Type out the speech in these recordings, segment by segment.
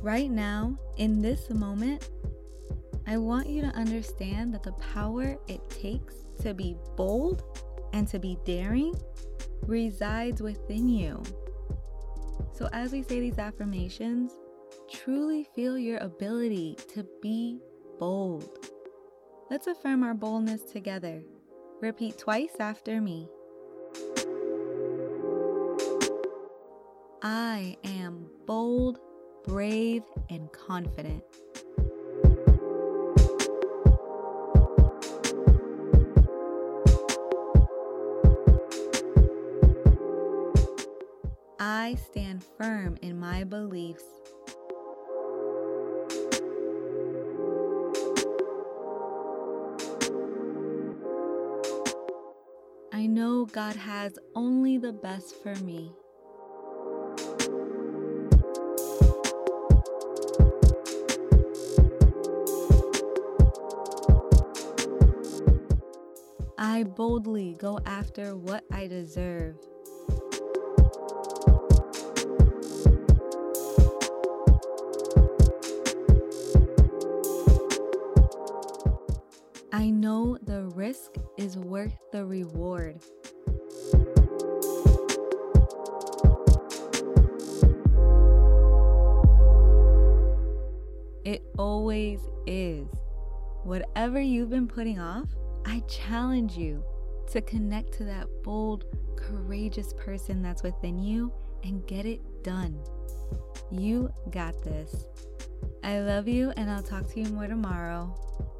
Right now, in this moment, I want you to understand that the power it takes to be bold and to be daring resides within you. So, as we say these affirmations, truly feel your ability to be bold. Let's affirm our boldness together. Repeat twice after me. I am bold, brave, and confident. I stand firm in my beliefs. I know God has only the best for me. I boldly go after what I deserve. I know the risk is worth the reward. It always is. Whatever you've been putting off, I challenge you to connect to that bold, courageous person that's within you and get it done. You got this. I love you, and I'll talk to you more tomorrow.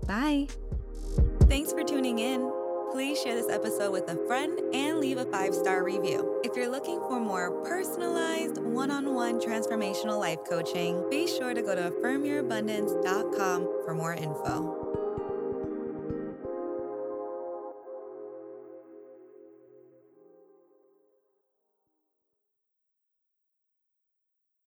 Bye. Thanks for tuning in. Please share this episode with a friend and leave a five star review. If you're looking for more personalized, one on one transformational life coaching, be sure to go to affirmyourabundance.com for more info.